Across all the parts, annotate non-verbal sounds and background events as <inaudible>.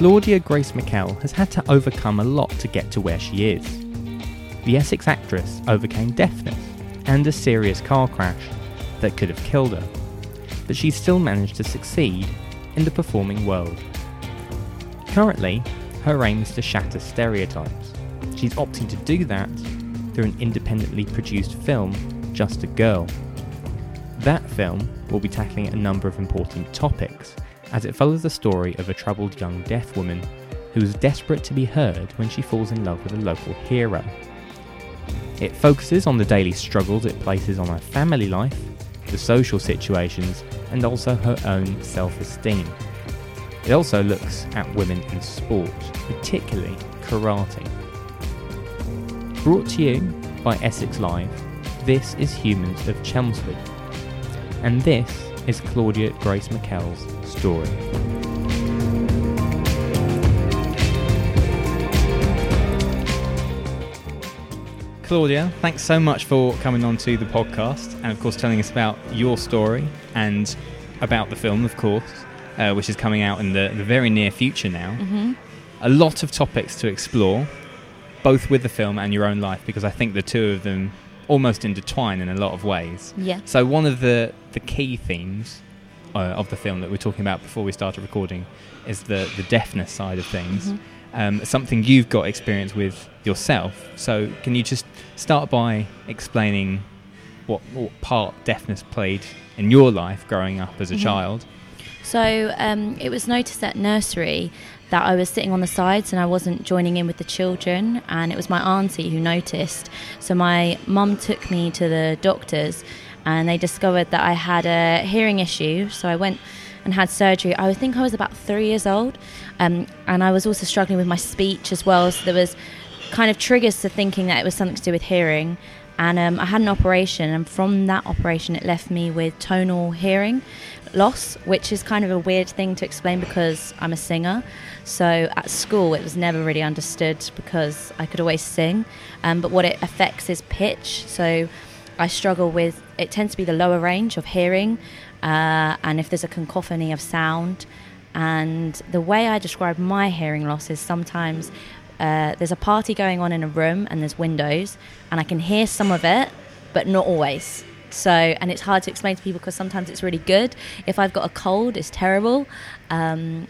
Claudia Grace McKell has had to overcome a lot to get to where she is. The Essex actress overcame deafness and a serious car crash that could have killed her, but she still managed to succeed in the performing world. Currently, her aim is to shatter stereotypes. She's opting to do that through an independently produced film, Just a Girl. That film will be tackling a number of important topics as it follows the story of a troubled young deaf woman who is desperate to be heard when she falls in love with a local hero. It focuses on the daily struggles it places on her family life, the social situations, and also her own self esteem. It also looks at women in sport, particularly karate. Brought to you by Essex Live, this is Humans of Chelmsford. And this is Claudia Grace McKell's story. Claudia, thanks so much for coming on to the podcast and, of course, telling us about your story and about the film, of course, uh, which is coming out in the, the very near future now. Mm-hmm. A lot of topics to explore, both with the film and your own life, because I think the two of them almost intertwine in a lot of ways. Yeah. So, one of the, the key themes uh, of the film that we're talking about before we started recording is the, the deafness side of things. Mhm. Um, something you've got experience with yourself. So, can you just start by explaining what, what part deafness played in your life growing up as a Mhm. child? So um, it was noticed at nursery that I was sitting on the sides and I wasn't joining in with the children, and it was my auntie who noticed. So my mum took me to the doctors, and they discovered that I had a hearing issue. So I went and had surgery. I think I was about three years old, um, and I was also struggling with my speech as well. So there was kind of triggers to thinking that it was something to do with hearing. And um, I had an operation, and from that operation, it left me with tonal hearing loss, which is kind of a weird thing to explain because I'm a singer. So at school, it was never really understood because I could always sing. Um, but what it affects is pitch. So I struggle with it, tends to be the lower range of hearing, uh, and if there's a cacophony of sound. And the way I describe my hearing loss is sometimes uh, there's a party going on in a room and there's windows, and I can hear some of it, but not always. So, and it's hard to explain to people because sometimes it's really good. If I've got a cold, it's terrible. Um,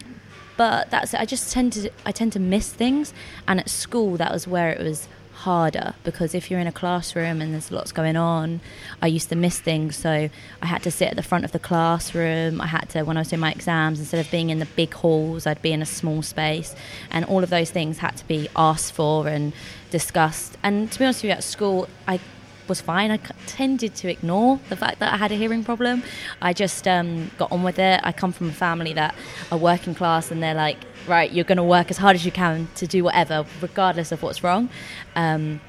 but that's it. I just tend to I tend to miss things, and at school that was where it was harder because if you're in a classroom and there's lots going on, I used to miss things. So I had to sit at the front of the classroom. I had to when I was doing my exams instead of being in the big halls, I'd be in a small space, and all of those things had to be asked for and discussed. And to be honest with you, at school, I was fine. I tended to ignore the fact that I had a hearing problem. I just um, got on with it. I come from a family that are working class and they're like, right, you're going to work as hard as you can to do whatever, regardless of what's wrong. Um,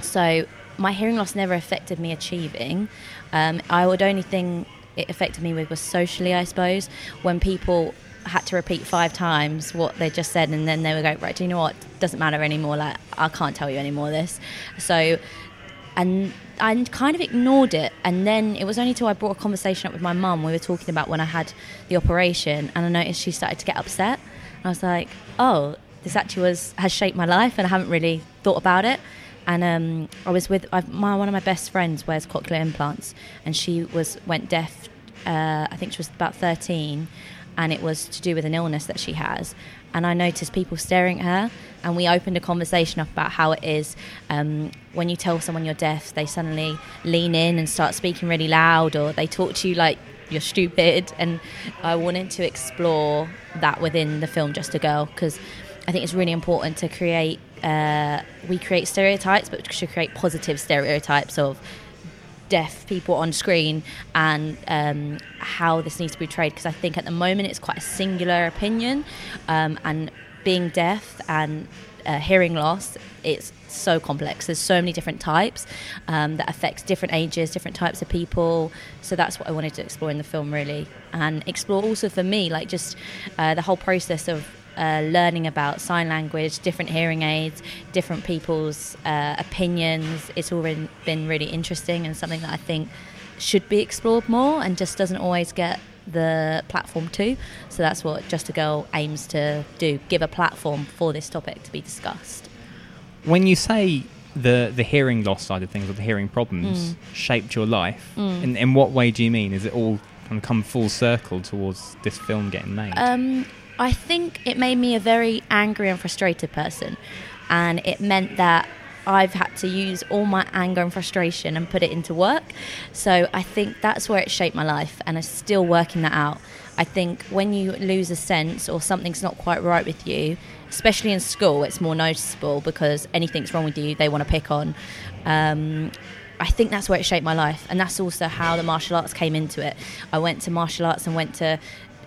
so my hearing loss never affected me achieving. Um, I would only thing it affected me with was socially, I suppose, when people had to repeat five times what they just said and then they would go, right, do you know what? Doesn't matter anymore. Like, I can't tell you any more this. So and I kind of ignored it. And then it was only till I brought a conversation up with my mum. We were talking about when I had the operation, and I noticed she started to get upset. I was like, "Oh, this actually was has shaped my life, and I haven't really thought about it." and um, I was with my one of my best friends wears cochlear implants, and she was went deaf. Uh, I think she was about thirteen, and it was to do with an illness that she has. And I noticed people staring at her, and we opened a conversation up about how it is um, when you tell someone you're deaf, they suddenly lean in and start speaking really loud, or they talk to you like you're stupid. And I wanted to explore that within the film Just a Girl because I think it's really important to create. Uh, we create stereotypes, but to create positive stereotypes of deaf people on screen and um, how this needs to be portrayed. Because I think at the moment it's quite a singular opinion, um, and being deaf and uh, hearing loss, it's so complex. There's so many different types um, that affects different ages, different types of people. So that's what I wanted to explore in the film, really, and explore also for me, like just uh, the whole process of uh, learning about sign language, different hearing aids, different people's uh, opinions. It's all been, been really interesting and something that I think should be explored more and just doesn't always get the platform too. So that's what Just a Girl aims to do give a platform for this topic to be discussed. When you say the the hearing loss side of things or the hearing problems Mm. shaped your life, in, in what way do you mean? Is it all kind of come full circle towards this film getting made? Um, I think it made me a very angry and frustrated person, and it meant that I've had to use all my anger and frustration and put it into work. So I think that's where it shaped my life, and I'm still working that out. I think when you lose a sense or something's not quite right with you, especially in school, it's more noticeable because anything's wrong with you, they want to pick on. Um, I think that's where it shaped my life, and that's also how the martial arts came into it. I went to martial arts and went to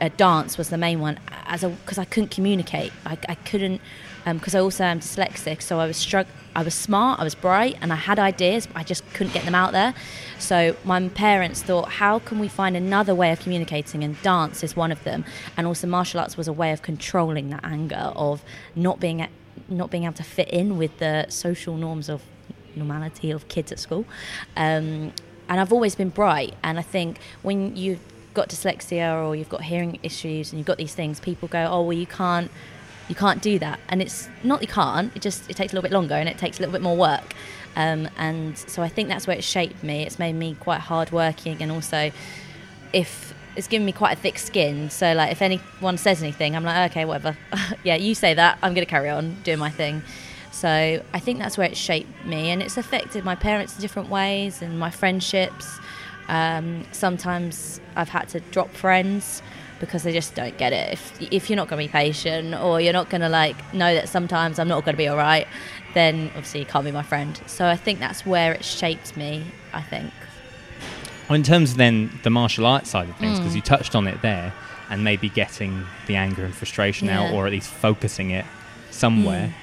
uh, dance was the main one as because I couldn't communicate. I, I couldn't because I also am dyslexic, so I was strugg- I was smart, I was bright, and I had ideas, but I just couldn't get them out there. So my parents thought, how can we find another way of communicating? And dance is one of them, and also martial arts was a way of controlling that anger of not being a- not being able to fit in with the social norms of normality of kids at school. Um, and I've always been bright, and I think when you've got dyslexia or you've got hearing issues and you've got these things, people go, "Oh, well, you can't, you can't do that," and it's not you can't. It just it takes a little bit longer and it takes a little bit more work. Um, and so I think that's where it shaped me. It's made me quite hardworking, and also if it's given me quite a thick skin. So like if anyone says anything, I'm like, okay, whatever. <laughs> yeah, you say that. I'm gonna carry on doing my thing. So I think that's where it shaped me, and it's affected my parents in different ways and my friendships. Um, sometimes I've had to drop friends because they just don't get it. If if you're not going to be patient or you're not going to like know that sometimes I'm not going to be all right, then obviously you can't be my friend. So I think that's where it shaped me. I think. Well, in terms of then the martial arts side of things, Mm. because you touched on it there, and maybe getting the anger and frustration out, or at least focusing it somewhere.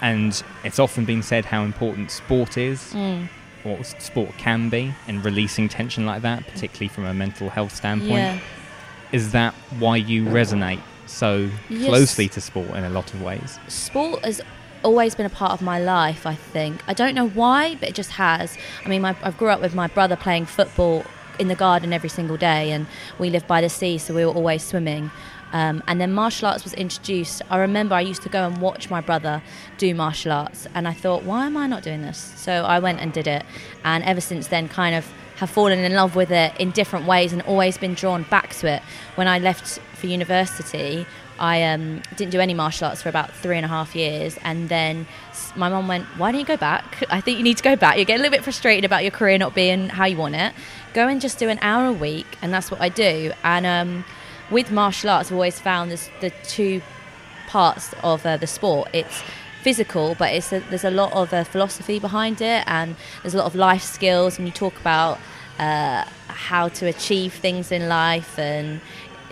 And it's often been said how important sport is, Mm. sport can be, in releasing tension like that, particularly from a mental health standpoint. Yeah. Is that why you resonate so Yes. closely to sport in a lot of ways? sport has always been a part of my life. I think I don't know why, but it just has. I mean, my, I grew up with my brother playing football in the garden every single day, and we lived by the sea, so we were always swimming. Um, and then martial arts was introduced. I remember I used to go and watch my brother do martial arts, and I thought, why am I not doing this? So I went and did it, and ever since then, kind of have fallen in love with it in different ways and always been drawn back to it. When I left for university, I um, didn't do any martial arts for about three and a half years, and then my mum went, "Why don't you go back? I think you need to go back. You get a little bit frustrated about your career not being how you want it. Go and just do an hour a week, and that's what I do." And um, with martial arts, I've always found this the two parts of uh, the sport. It's physical, but it's a, there's a lot of uh, philosophy behind it, and there's a lot of life skills. And you talk about uh, how to achieve things in life, and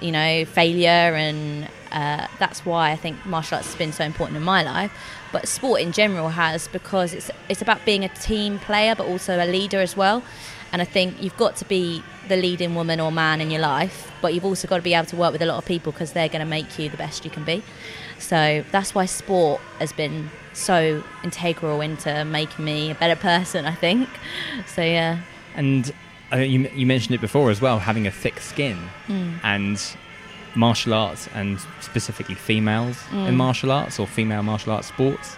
you know failure, and uh, that's why I think martial arts has been so important in my life. But sport in general has because it's it's about being a team player, but also a leader as well. And I think you've got to be the leading woman or man in your life, but you've also got to be able to work with a lot of people because they're going to make you the best you can be. So that's why sport has been so integral into making me a better person, I think. So yeah. And uh, you, you mentioned it before as well, having a thick skin Mm. and martial arts, and specifically females in Mm. martial arts or female martial arts sports.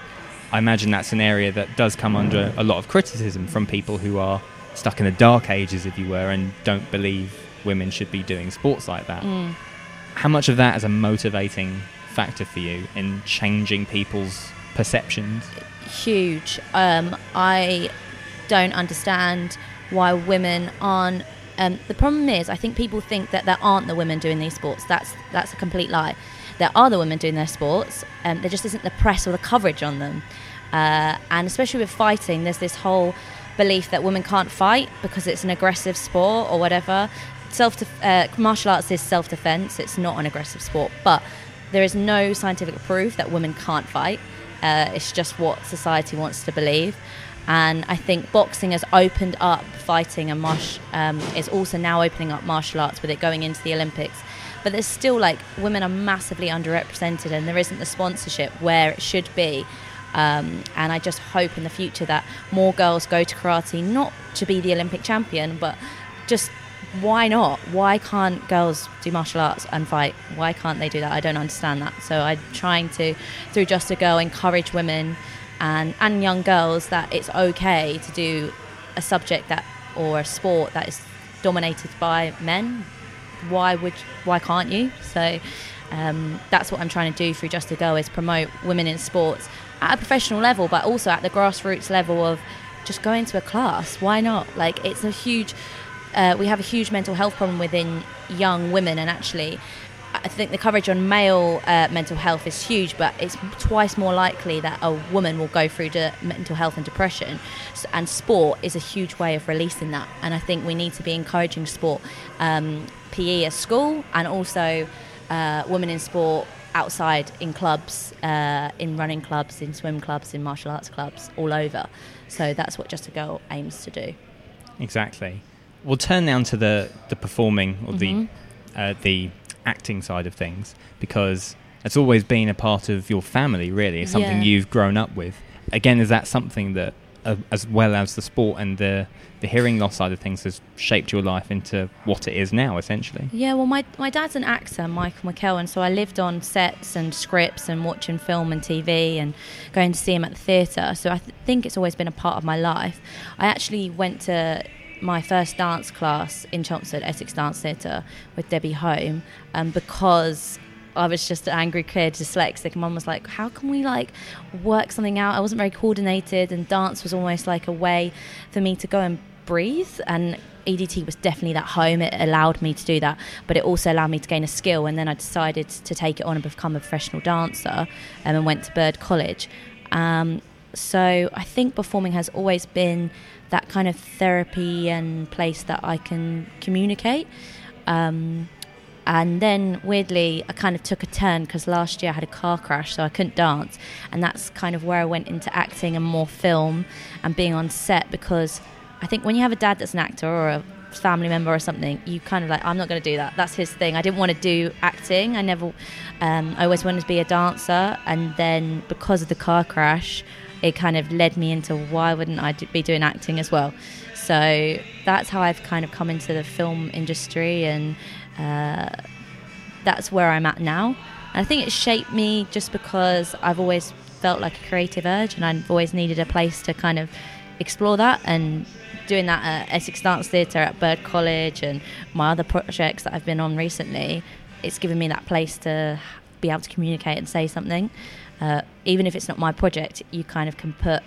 I imagine that's an area that does come under a lot of criticism from people who are stuck in the dark ages, if you were, and don't believe women should be doing sports like that. Mm. How much of that is a motivating factor for you in changing people's perceptions? huge. Um, I don't understand why women aren't. Um, the problem is, I think people think that there aren't the women doing these sports. That's that's a complete lie. There are the women doing their sports, um, there just isn't the press or the coverage on them. Uh, and especially with fighting, there's this whole belief that women can't fight because it's an aggressive sport or whatever. Self uh, martial arts is self defense. It's not an aggressive sport, but there is no scientific proof that women can't fight. Uh, it's just what society wants to believe. And I think boxing has opened up fighting and martial, um, is also now opening up martial arts with it going into the Olympics. But there's still like women are massively underrepresented and there isn't the sponsorship where it should be. Um, and I just hope in the future that more girls go to karate, not to be the Olympic champion, but just why not? Why can't girls do martial arts and fight? Why can't they do that? I don't understand that. So I'm trying to, through Just a Girl, encourage women and, and young girls that it's okay to do a subject that or a sport that is dominated by men. Why would why can't you? So um, that's what I'm trying to do through Just a Girl is promote women in sports at a professional level, but also at the grassroots level of just going to a class. Why not? Like it's a huge uh, we have a huge mental health problem within young women, and actually, I think the coverage on male uh, mental health is huge, but it's twice more likely that a woman will go through de- mental health and depression. And sport is a huge way of releasing that. And I think we need to be encouraging sport, um, PE at school, and also uh, women in sport outside in clubs, uh, in running clubs, in swim clubs, in martial arts clubs, all over. So that's what Just a Girl aims to do. Exactly we'll turn now to the the performing or mm-hmm. the uh, the acting side of things because it's always been a part of your family. Really, it's something yeah. you've grown up with. Again, is that something that, uh, as well as the sport and the the hearing loss side of things, has shaped your life into what it is now, essentially? Yeah. Well, my my dad's an actor, Michael McKell, so I lived on sets and scripts and watching film and TV and going to see him at the theatre. So I th- think it's always been a part of my life. I actually went to my first dance class in Chelmsford, Essex Dance Theatre, with Debbie Home, um, because I was just an angry kid, dyslexic. Mum was like, "How can we like work something out?" I wasn't very coordinated, and dance was almost like a way for me to go and breathe. And EDT was definitely that home. It allowed me to do that, but it also allowed me to gain a skill. And then I decided to take it on and become a professional dancer, um, and went to Bird College. Um, so I think performing has always been that kind of therapy and place that I can communicate. Um, and then weirdly, I kind of took a turn because last year I had a car crash, so I couldn't dance. And that's kind of where I went into acting and more film and being on set because I think when you have a dad that's an actor or a family member or something, you kind of like, I'm not going to do that. That's his thing. I didn't want to do acting. I never, um, I always wanted to be a dancer. And then because of the car crash, it kind of led me into why wouldn't I be doing acting as well. So that's how I've kind of come into the film industry, and uh, that's where I'm at now. And I think it shaped me just because I've always felt like a creative urge, and I've always needed a place to kind of explore that. And doing that at Essex Dance Theatre, at Bird College, and my other projects that I've been on recently, it's given me that place to be able to communicate and say something uh, even if it's not my project, you kind of can put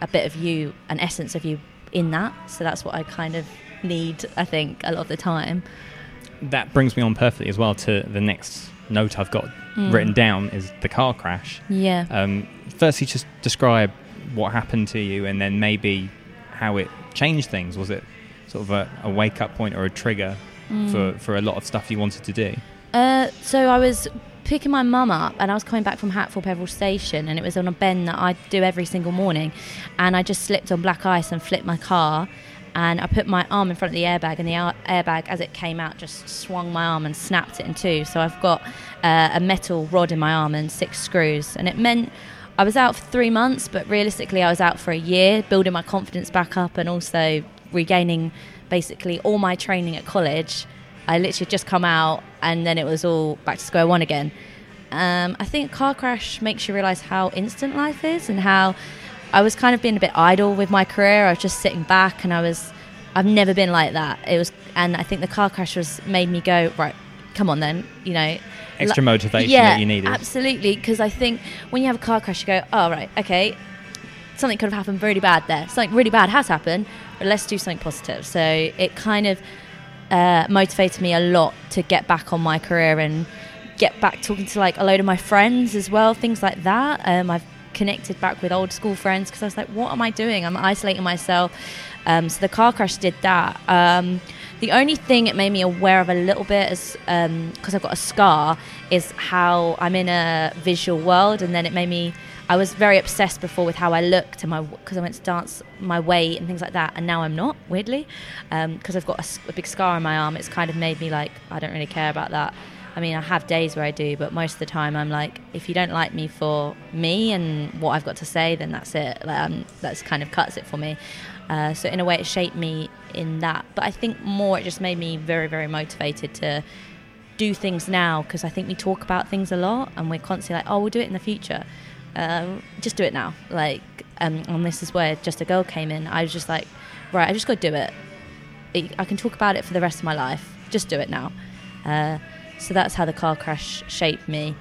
a bit of you, an essence of you in that. So that's what I kind of need, I think, a lot of the time. That brings me on perfectly as well to the next note I've got mm. written down is the car crash. Yeah. Um, firstly, just describe what happened to you and then maybe how it changed things. Was it sort of a, a wake up point or a trigger mm. for, for a lot of stuff you wanted to do? Uh, so I was picking my mum up and I was coming back from Hatfield Peveril station and it was on a bend that I do every single morning. And I just slipped on black ice and flipped my car and I put my arm in front of the airbag and the airbag as it came out just swung my arm and snapped it in two. So I've got uh, a metal rod in my arm and six screws. And it meant I was out for three months but realistically I was out for a year building my confidence back up and also regaining basically all my training at college I literally just come out and then it was all back to square one again. Um, I think car crash makes you realize how instant life is and how I was kind of being a bit idle with my career. I was just sitting back and I was, I've never been like that. It was, and I think the car crash was made me go, right, come on then, you know. Extra motivation yeah, that you needed. Absolutely. Because I think when you have a car crash, you go, oh, right, okay, something could have happened really bad there. Something really bad has happened, but let's do something positive. So it kind of uh, motivated me a lot to get back on my career and get back talking to like a load of my friends as well, things like that. Um, I've connected back with old school friends because I was like, what am I doing? I'm isolating myself. Um, so the car crash did that. Um, the only thing it made me aware of a little bit is because um, I've got a scar, is how I'm in a visual world, and then it made me. I was very obsessed before with how I looked and my because I went to dance my weight and things like that, and now I'm not weirdly because um, I've got a, a big scar on my arm. It's kind of made me like I don't really care about that. I mean, I have days where I do, but most of the time I'm like, if you don't like me for me and what I've got to say, then that's it. Like, um, that's kind of cuts it for me. Uh, so in a way, it shaped me in that. But I think more, it just made me very, very motivated to do things now because I think we talk about things a lot and we're constantly like, oh, we'll do it in the future. Um, just do it now. Like, um, and this is where just a girl came in. I was just like, right, I just got to do it. I can talk about it for the rest of my life. Just do it now. Uh, so that's how the car crash shaped me.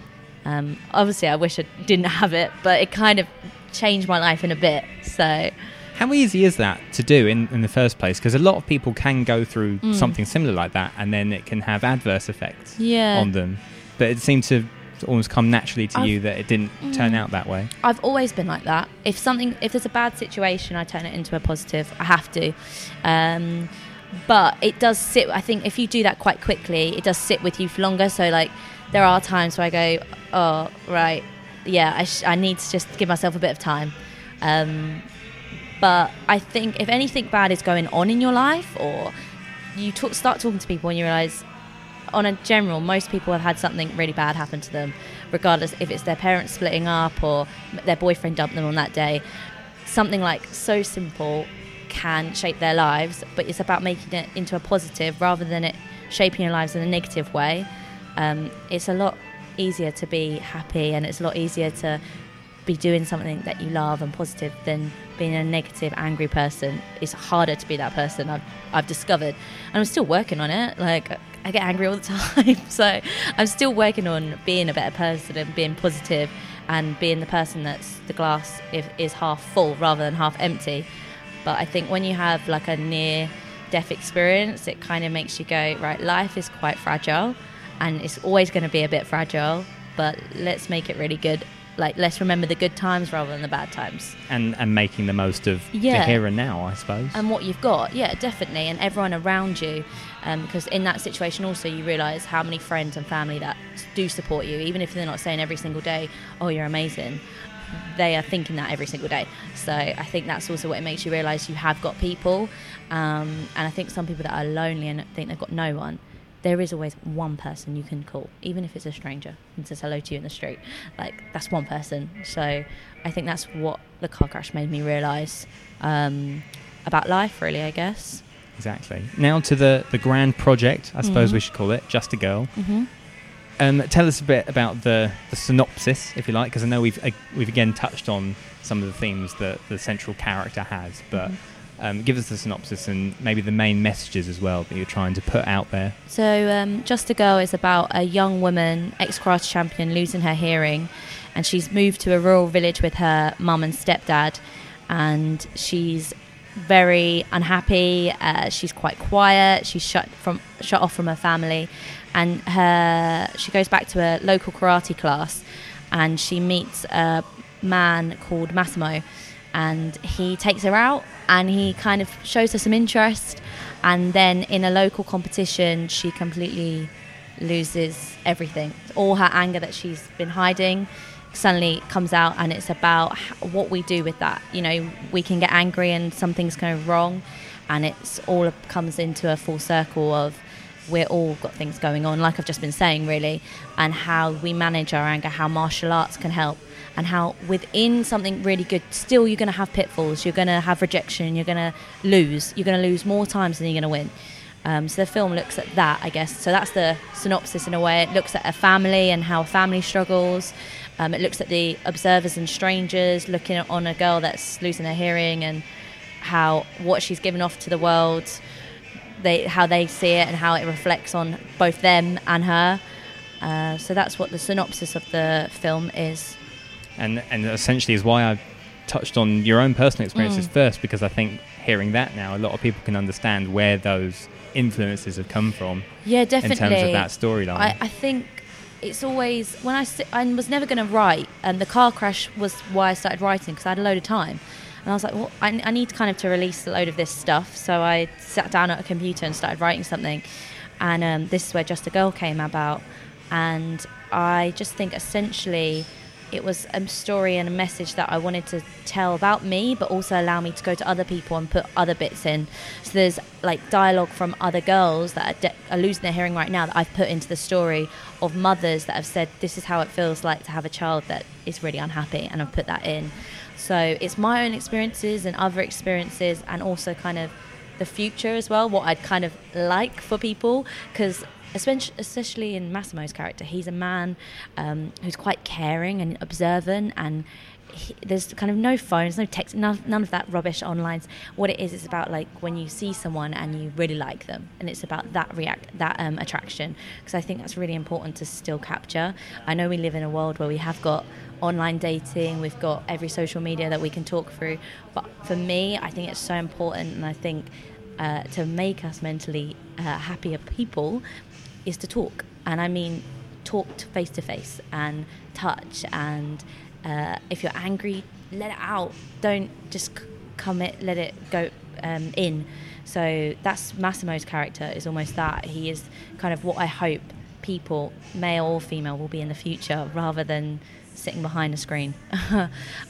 Um, obviously, I wish I didn't have it, but it kind of changed my life in a bit. So, how easy is that to do in, in the first place? Because a lot of people can go through mm. something similar like that, and then it can have adverse effects yeah. on them. But it seemed to almost come naturally to I've, you that it didn't mm, turn out that way. I've always been like that. If something, if there's a bad situation, I turn it into a positive. I have to. Um, but it does sit i think if you do that quite quickly it does sit with you for longer so like there are times where i go oh right yeah i, sh- I need to just give myself a bit of time um, but i think if anything bad is going on in your life or you talk, start talking to people and you realize on a general most people have had something really bad happen to them regardless if it's their parents splitting up or their boyfriend dumped them on that day something like so simple can shape their lives, but it's about making it into a positive rather than it shaping your lives in a negative way. Um, it's a lot easier to be happy and it's a lot easier to be doing something that you love and positive than being a negative, angry person. It's harder to be that person, I've, I've discovered. And I'm still working on it. Like, I get angry all the <laughs> time. so I'm still working on being a better person and being positive and being the person that's the glass is half full rather than half empty. But I think when you have like a near death experience, it kind of makes you go, right, life is quite fragile and it's always going to be a bit fragile, but let's make it really good. Like, let's remember the good times rather than the bad times. And, and making the most of yeah. the here and now, I suppose. And what you've got, yeah, definitely. And everyone around you. Because um, in that situation, also, you realise how many friends and family that do support you, even if they're not saying every single day, oh, you're amazing they are thinking that every single day. So I think that's also what it makes you realise you have got people. Um, and I think some people that are lonely and think they've got no one, there is always one person you can call, even if it's a stranger and says hello to you in the street. Like that's one person. So I think that's what the car crash made me realise um, about life, really. I guess. Exactly. Now to the the grand project, I suppose mm-hmm. we should call it, just a girl. Mm-hmm. Um, tell us a bit about the, the synopsis, if you like, because I know we've uh, we've again touched on some of the themes that the central character has, but mm-hmm. Um, give us the synopsis and maybe the main messages as well that you're trying to put out there. So, um, Just a Girl is about a young woman, ex karate champion, losing her hearing, and she's moved to a rural village with her mum and stepdad, and she's very unhappy. Uh, she's quite quiet. She's shut from shut off from her family, and her she goes back to a local karate class and she meets a man called Massimo and he takes her out and he kind of shows her some interest and then in a local competition she completely loses everything. All her anger that she's been hiding suddenly comes out and it's about what we do with that. You know we can get angry and something's going wrong and it's all comes into a full circle of we're all got things going on, like I've just been saying, really, and how we manage our anger, how martial arts can help, and how within something really good, still you're going to have pitfalls, you're going to have rejection, you're going to lose, you're going to lose more times than you're going to win. Um, so the film looks at that, I guess. So that's the synopsis in a way. It looks at a family and how a family struggles. Um, it looks at the observers and strangers looking on a girl that's losing her hearing and how what she's given off to the world, they how they see it and how it reflects on both them and her. Uh, so that's what the synopsis of the film is. And and essentially is why I touched on your own personal experiences Mm. first because I think hearing that now, a lot of people can understand where those influences have come from Yeah, definitely. in terms of that storyline. I, I think it's always when I sit, I was never going to write, and the car crash was why I started writing because I had a load of time, and I was like, well, I, I need kind of to release a load of this stuff. So I sat down at a computer and started writing something, and um, this is where Just a Girl came about, and I just think essentially. It was a story and a message that I wanted to tell about me, but also allow me to go to other people and put other bits in. So there's like dialogue from other girls that are, de- are losing their hearing right now that I've put into the story of mothers that have said this is how it feels like to have a child that is really unhappy, and I've put that in. So it's my own experiences and other experiences, and also kind of the future as well, what I'd kind of like for people, because especially in Massimo's character, he's a man um, who's quite caring and observant, and he, there's kind of no phones, no text, none, none of that rubbish online. What it is, it's about like when you see someone and you really like them, and it's about that react, that um, attraction, because I think that's really important to still capture. I know we live in a world where we have got online dating, we've got every social media that we can talk through, but for me, I think it's so important, and I think. Uh, to make us mentally uh, happier people is to talk. And I mean, talk face to face and touch. And uh, if you're angry, let it out. Don't just come it, let it go um, in. So that's Massimo's character is almost that. He is kind of what I hope people, male or female, will be in the future rather than sitting behind a screen. <laughs>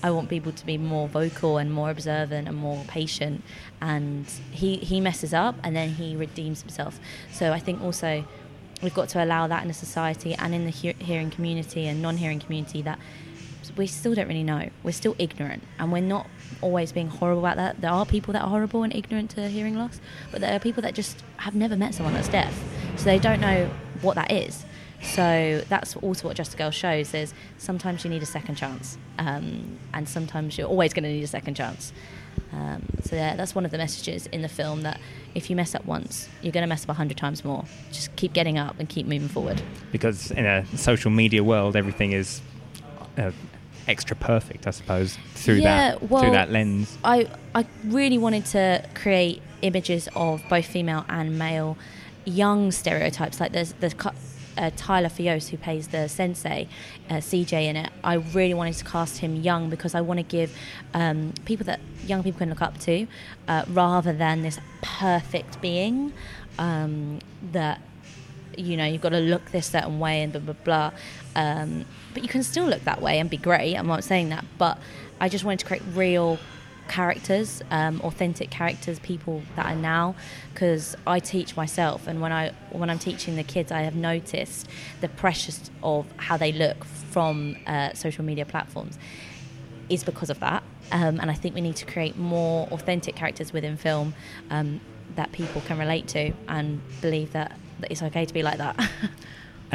I want people to be more vocal and more observant and more patient. And he, he messes up and then he redeems himself. So I think also we've got to allow that in the society and in the he- hearing community and non-hearing community that we still don't really know. We're still ignorant, and we're not always being horrible about that. There are people that are horrible and ignorant to hearing loss, but there are people that just have never met someone that's deaf, so they don't know what that is. So that's also what Just a Girl shows. Is sometimes you need a second chance, um, and sometimes you're always going to need a second chance. Um, so yeah, that's one of the messages in the film that if you mess up once, you're going to mess up a hundred times more. Just keep getting up and keep moving forward. because in a social media world, everything is uh, extra perfect, I suppose, through Yeah, that well, through that lens. I I really wanted to create images of both female and male young stereotypes. Like there's cu- uh, Tyler Fios who plays the sensei, uh, CJ in it. I really wanted to cast him young because I want to give um, people that young people can look up to, uh, rather than this perfect being um, that you know, you've got to look this certain way and blah, blah, blah. Um, but you can still look that way and be great. I'm not saying that. But I just wanted to create real characters, um, authentic characters, people that are now, because I teach myself, and when I when I'm teaching the kids, I have noticed the precious of how they look from uh, social media platforms is because of that. Um, and I think we need to create more authentic characters within film um, that people can relate to and believe that, that it's okay to be like that. <laughs>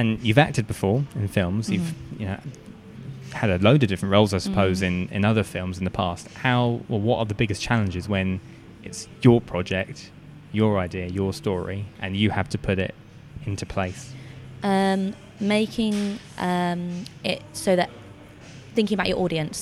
And you've acted before in films. You've Mm-hmm. you know had a load of different roles, I suppose, Mhm. in in other films in the past. How or what are the biggest challenges when it's your project, your idea, your story, and you have to put it into place? um, making um, it so that thinking about your audience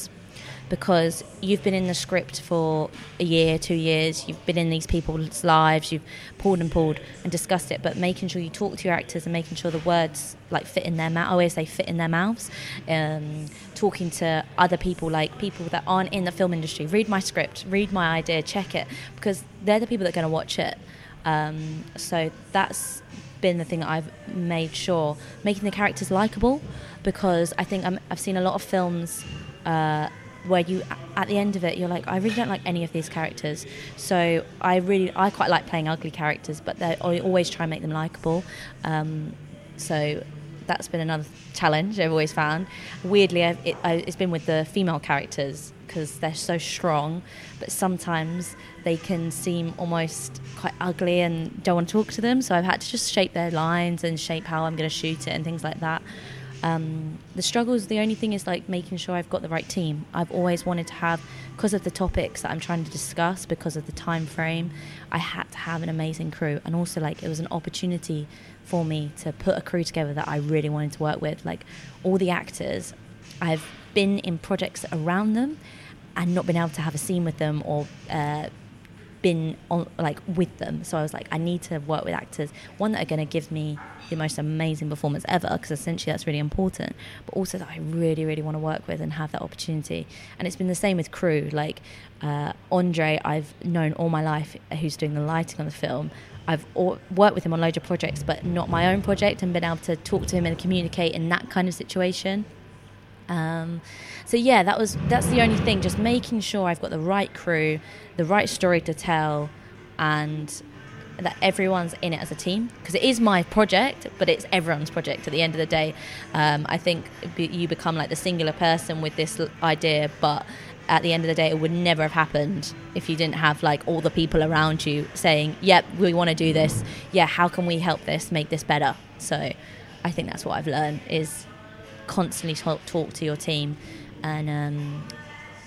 because you've been in the script for a year, two years, you've been in these people's lives, you've pulled and pulled and discussed it, but making sure you talk to your actors and making sure the words like fit in their mouth. I always say fit in their mouths. Um, talking to other people, like people that aren't in the film industry, read my script, read my idea, check it, because they're the people that are going to watch it. Um, so that's been the thing that I've made sure making the characters likable because I think I'm, I've seen a lot of films uh, where you at the end of it you're like I really don't like any of these characters so I really I quite like playing ugly characters but I always try and make them likable um, so that's been another challenge I've always found. Weirdly, I've, it, it's been with the female characters because they're so strong, but sometimes they can seem almost quite ugly and don't want to talk to them. So I've had to just shape their lines and shape how I'm going to shoot it and things like that. Um, the struggles, the only thing is like making sure I've got the right team. I've always wanted to have, because of the topics that I'm trying to discuss, because of the time frame, I had to have an amazing crew. And also, like, it was an opportunity for me to put a crew together that I really wanted to work with. Like, all the actors, I've been in projects around them and not been able to have a scene with them or uh, been on like with them. So I was like, I need to work with actors, one that are going to give me the most amazing performance ever, because essentially that's really important. But also that I really, really want to work with and have that opportunity. And it's been the same with crew. Like uh, Andre, I've known all my life, who's doing the lighting on the film. I've all, worked with him on loads of projects, but not my own project, and been able to talk to him and communicate in that kind of situation. Um, so yeah, that was that's the only thing. Just making sure I've got the right crew, the right story to tell, and that everyone's in it as a team because it is my project, but it's everyone's project. At the end of the day, um, I think you become like the singular person with this idea, but at the end of the day, it would never have happened if you didn't have like all the people around you saying, "Yep, we want to do this. Yeah, how can we help this make this better?" So, I think that's what I've learned is constantly talk, talk to your team and um,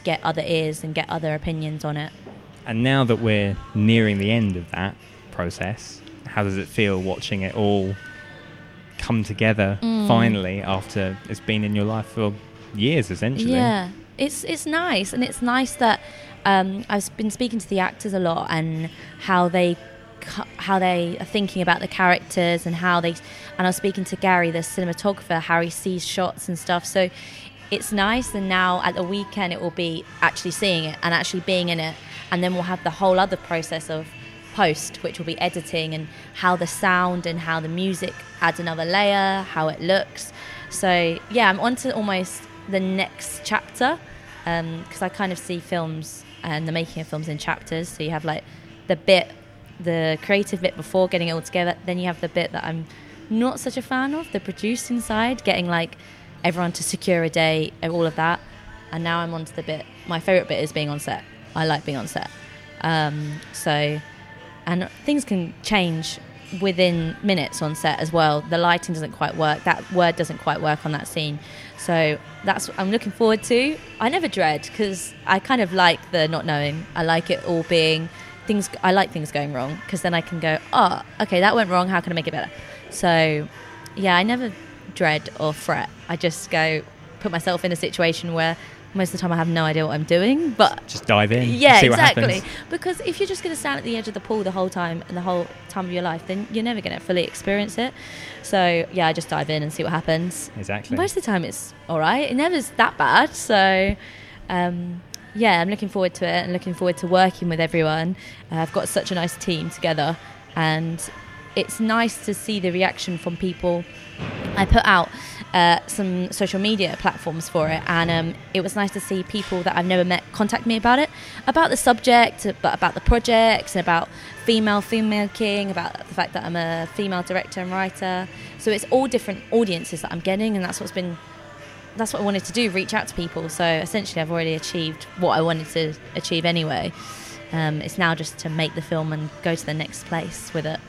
get other ears and get other opinions on it. And now that we're nearing the end of that process, how does it feel watching it all come together mm. finally after it's been in your life for years essentially? Yeah, it's it's nice, and it's nice that um, I've been speaking to the actors a lot and how they how they are thinking about the characters and how they and I was speaking to Gary the cinematographer how he sees shots and stuff. So it's nice and now at the weekend it will be actually seeing it and actually being in it. And then we'll have the whole other process of post which will be editing and how the sound and how the music adds another layer how it looks. So yeah I'm on to almost the next chapter because um, I kind of see films and the making of films in chapters. So you have like the bit the creative bit before getting it all together. Then you have the bit that I'm not such a fan of, the producing side, getting like everyone to secure a day and all of that. And now I'm onto the bit. My favorite bit is being on set. I like being on set. Um, so, and things can change within minutes on set as well. The lighting doesn't quite work. That word doesn't quite work on that scene. So that's what I'm looking forward to. I never dread because I kind of like the not knowing. I like it all being things I like things going wrong because then I can go, oh, okay, that went wrong. How can I make it better? So, yeah, I never dread or fret. I just go put myself in a situation where most of the time I have no idea what I'm doing, but just dive in. Yeah, exactly. Because if you're just going to stand at the edge of the pool the whole time and the whole time of your life, then you're never going to fully experience it. So yeah, I just dive in and see what happens. Exactly. Most of the time, it's all right. It never's that bad. So. Um, yeah, I'm looking forward to it and looking forward to working with everyone. Uh, I've got such a nice team together, and it's nice to see the reaction from people. I put out uh, some social media platforms for it, and um, it was nice to see people that I've never met contact me about it, about the subject, but about the projects, and about female female king, about the fact that I'm a female director and writer. So it's all different audiences that I'm getting, and that's what's been that's what I wanted to do, reach out to people. So essentially, I've already achieved what I wanted to achieve anyway. Um, it's now just to make the film and go to the next place with it.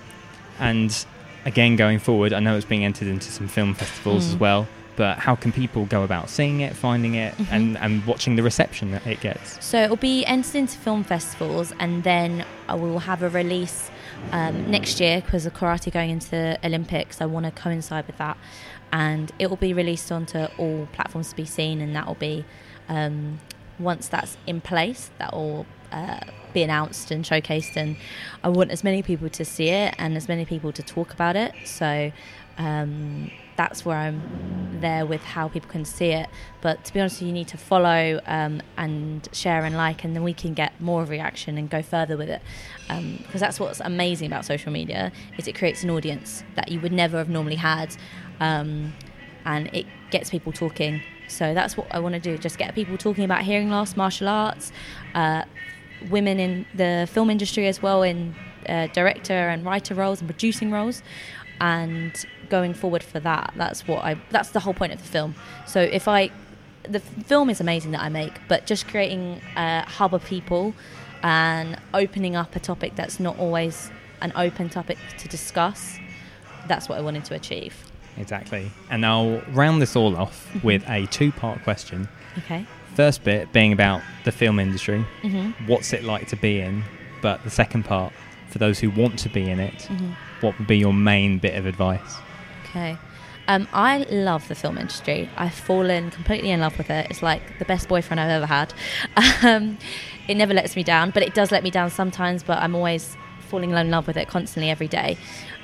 And again, going forward, I know it's being entered into some film festivals mm. as well. But how can people go about seeing it, finding it, mm-hmm. and, and watching the reception that it gets? So it'll be entered into film festivals, and then I will have a release um, next year because of karate going into the Olympics. I want to coincide with that and it will be released onto all platforms to be seen, and that will be um, once that's in place, that will uh, be announced and showcased. And I want as many people to see it and as many people to talk about it. So um, that's where I'm there with how people can see it. But to be honest, you need to follow um, and share and like, and then we can get more reaction and go further with it. Because um, that's what's amazing about social media is it creates an audience that you would never have normally had um, and it gets people talking. So that's what I want to do: just get people talking about hearing loss, martial arts, uh, women in the film industry as well, in uh, director and writer roles and producing roles, and going forward for that. That's what I. That's the whole point of the film. So if I, the film is amazing that I make, but just creating a hub of people and opening up a topic that's not always an open topic to discuss. That's what I wanted to achieve. Exactly. And I'll round this all off Mm-hmm. with a two part question. Okay. First bit being about the film industry, Mhm. what's it like to be in? But the second part, for those who want to be in it, Mhm. what would be your main bit of advice? Okay. Um, I love the film industry. I've fallen completely in love with it. It's like the best boyfriend I've ever had. <laughs> Um, it never lets me down, but it does let me down sometimes. But I'm always falling in love with it constantly every day.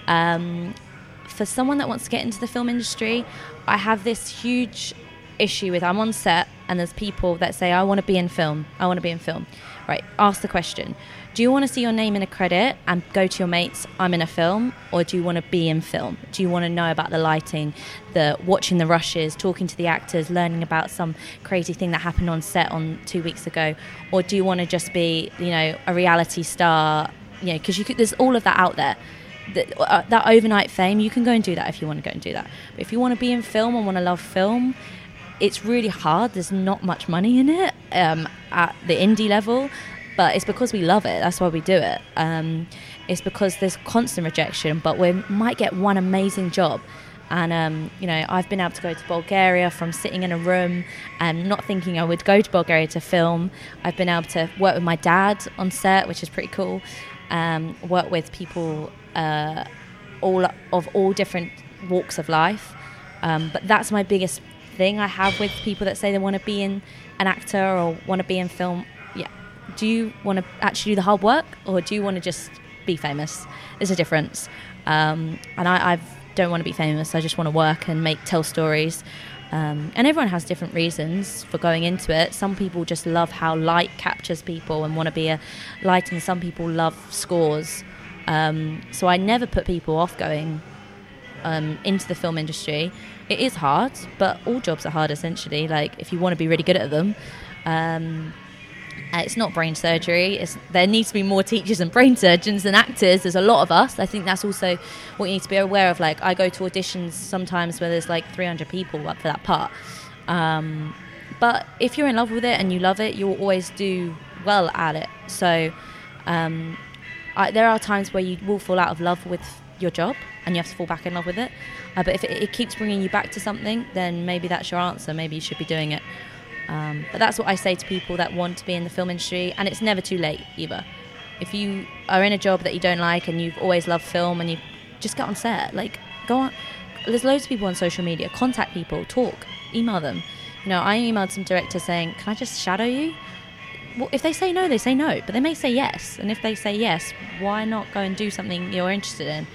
Um, for someone that wants to get into the film industry, I have this huge issue with I'm on set and there's people that say I want to be in film. I want to be in film. Right, ask the question. Do you want to see your name in a credit and go to your mates, I'm in a film, or do you want to be in film? Do you want to know about the lighting, the watching the rushes, talking to the actors, learning about some crazy thing that happened on set on 2 weeks ago, or do you want to just be, you know, a reality star, you know, because there's all of that out there that, uh, that overnight fame, you can go and do that if you want to go and do that. But if you want to be in film and want to love film, it's really hard. There's not much money in it um, at the indie level, but it's because we love it. That's why we do it. Um, it's because there's constant rejection, but we might get one amazing job. And um, you know, I've been able to go to Bulgaria from sitting in a room and not thinking I would go to Bulgaria to film. I've been able to work with my dad on set, which is pretty cool. Um, work with people uh, all of all different walks of life. Um, but that's my biggest thing I have with people that say they want to be in an actor or want to be in film. Yeah, do you want to actually do the hard work or do you want to just be famous? There's a difference. Um, and I I've, don't want to be famous. I just want to work and make tell stories. Um, and everyone has different reasons for going into it. Some people just love how light captures people and want to be a light, and some people love scores. Um, so I never put people off going um, into the film industry. It is hard, but all jobs are hard essentially. Like if you want to be really good at them, um, it's not brain surgery. It's, there needs to be more teachers and brain surgeons than actors. There's a lot of us. I think that's also what you need to be aware of. Like I go to auditions sometimes where there's like 300 people up for that part. Um, but if you're in love with it and you love it, you'll always do well at it. So um, I, there are times where you will fall out of love with your job and you have to fall back in love with it. Uh, but if it, it keeps bringing you back to something, then maybe that's your answer. Maybe you should be doing it. Um, but that's what I say to people that want to be in the film industry, and it's never too late either. If you are in a job that you don't like and you've always loved film and you just get on set, like go on. There's loads of people on social media. Contact people, talk, email them. You know, I emailed some directors saying, "Can I just shadow you?" Well, if they say no, they say no, but they may say yes. And if they say yes, why not go and do something you're interested in?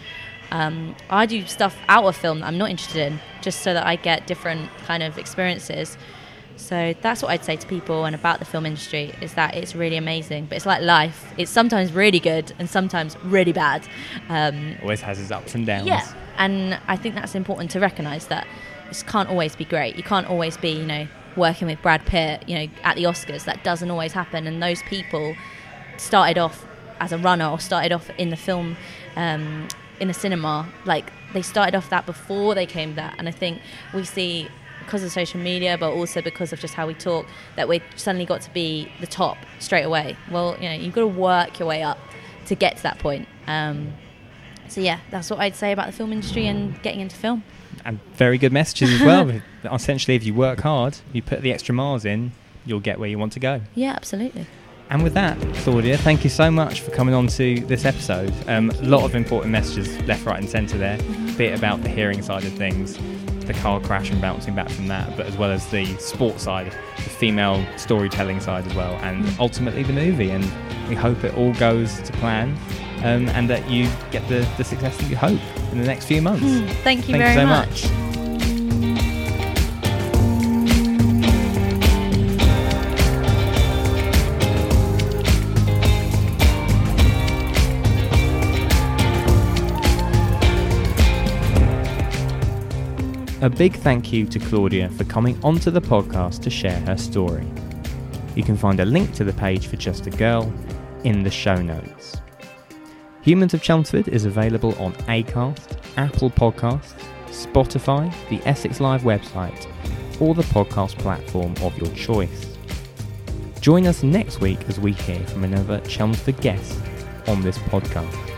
Um, I do stuff out of film that I'm not interested in, just so that I get different kind of experiences. So that's what I'd say to people and about the film industry is that it's really amazing, but it's like life. It's sometimes really good and sometimes really bad. Um, Always has its ups and downs. yeah, and I think that's important to recognise that it can't always be great. You can't always be, you know, working with Brad Pitt, you know, at the Oscars. That doesn't always happen, and those people started off as a runner or started off in the film, um, in the cinema. Like they started off that before they came that, and I think we see because of social media, but also because of just how we talk, that we suddenly got to be the top straight away. Well, you know, you've got to work your way up to get to that point. Um, so yeah, that's what I'd say about the film industry and getting into film. And very good messages as well. <laughs> Essentially, if you work hard, you put the extra miles in, you'll get where you want to go. Yeah, absolutely. And with that, Claudia, thank you so much for coming on to this episode. Um, a lot of important messages left, right, and centre there, be it about the hearing side of things, the car crash and bouncing back from that, but as well as the sports side, the female storytelling side as well, and ultimately the movie. And we hope it all goes to plan um, and that you get the, the success that you hope in the next few months. Thank you Thank you very so much. much. A big thank you to Claudia for coming onto the podcast to share her story. You can find a link to the page for Just a Girl in the show notes. Humans of Chelmsford is available on Acast, Apple Podcasts, Spotify, the Essex Live website, or the podcast platform of your choice. Join us next week as we hear from another Chelmsford guest on this podcast.